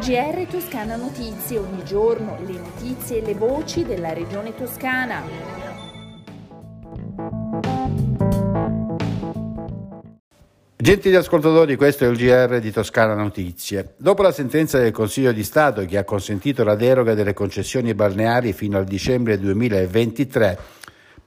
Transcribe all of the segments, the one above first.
GR Toscana Notizie, ogni giorno le notizie e le voci della regione toscana. Gentili ascoltatori, questo è il GR di Toscana Notizie. Dopo la sentenza del Consiglio di Stato che ha consentito la deroga delle concessioni balneari fino al dicembre 2023,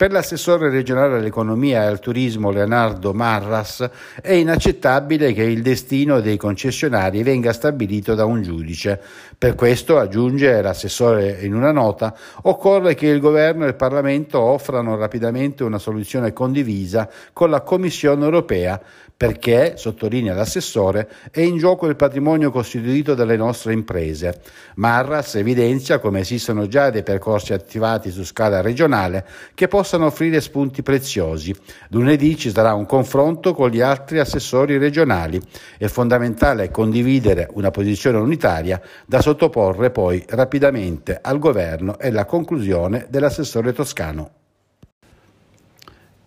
per l'assessore regionale all'economia e al turismo Leonardo Marras è inaccettabile che il destino dei concessionari venga stabilito da un giudice. Per questo, aggiunge l'assessore in una nota, occorre che il governo e il Parlamento offrano rapidamente una soluzione condivisa con la Commissione europea perché, sottolinea l'assessore, è in gioco il patrimonio costituito dalle nostre imprese. Marras evidenzia come esistono già dei percorsi attivati su scala regionale che possano offrire spunti preziosi. Lunedì ci sarà un confronto con gli altri assessori regionali. È fondamentale condividere una posizione unitaria da sottoporre poi rapidamente al governo e la conclusione dell'assessore toscano.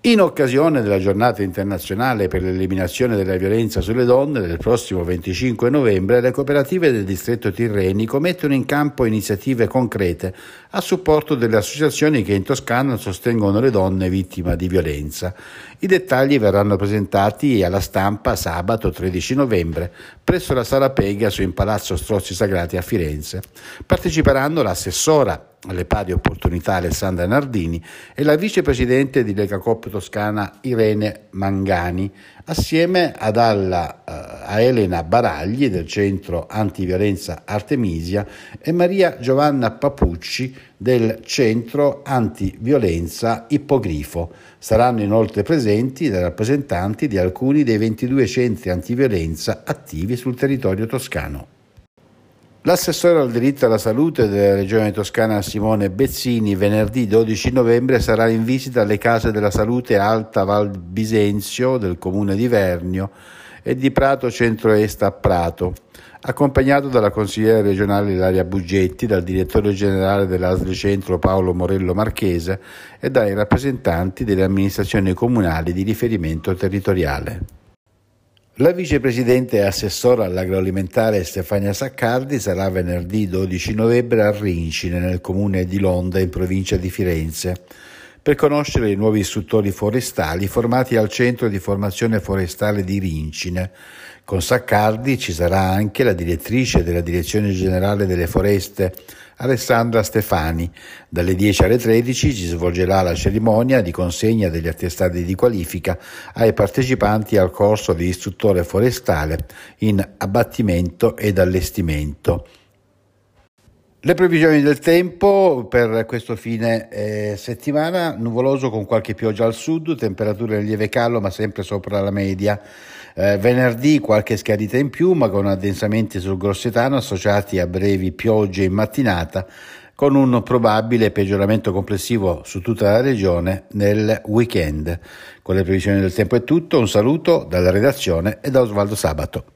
In occasione della giornata internazionale per l'eliminazione della violenza sulle donne del prossimo 25 novembre, le cooperative del distretto tirrenico mettono in campo iniziative concrete a supporto delle associazioni che in Toscana sostengono le donne vittime di violenza. I dettagli verranno presentati alla stampa sabato 13 novembre presso la Sala Pegaso in Palazzo Strozzi Sagrati a Firenze. Parteciperanno l'assessora alle pari opportunità Alessandra Nardini e la vicepresidente di Lega Coop Toscana Irene Mangani, assieme ad alla, uh, a Elena Baragli del centro antiviolenza Artemisia e Maria Giovanna Papucci del centro antiviolenza Ippogrifo. Saranno inoltre presenti dei rappresentanti di alcuni dei 22 centri antiviolenza attivi sul territorio toscano. L'assessore al diritto alla salute della Regione Toscana Simone Bezzini venerdì 12 novembre sarà in visita alle case della salute Alta Val Bisenzio del comune di Vernio e di Prato Centro-Est a Prato, accompagnato dalla consigliera regionale Ilaria Buggetti, dal direttore generale dell'ASL Centro Paolo Morello Marchese e dai rappresentanti delle amministrazioni comunali di riferimento territoriale. La vicepresidente e assessora all'agroalimentare Stefania Saccardi sarà venerdì 12 novembre a Rincine, nel comune di Londa, in provincia di Firenze, per conoscere i nuovi istruttori forestali formati al Centro di Formazione Forestale di Rincine. Con Saccardi ci sarà anche la direttrice della Direzione Generale delle Foreste Alessandra Stefani. Dalle 10 alle 13 si svolgerà la cerimonia di consegna degli attestati di qualifica ai partecipanti al corso di istruttore forestale in abbattimento ed allestimento. Le previsioni del tempo per questo fine eh, settimana, nuvoloso con qualche pioggia al sud, temperature in lieve calo ma sempre sopra la media. Eh, venerdì qualche schiarita in più, ma con addensamenti sul Grossetano associati a brevi piogge in mattinata, con un probabile peggioramento complessivo su tutta la regione nel weekend. Con le previsioni del tempo è tutto, un saluto dalla redazione e da Osvaldo Sabato.